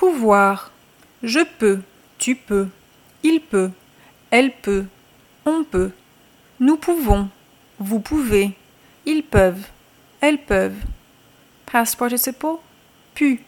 Pouvoir. Je peux, tu peux, il peut, elle peut, on peut. Nous pouvons, vous pouvez, ils peuvent, elles peuvent. Past participle. Pu.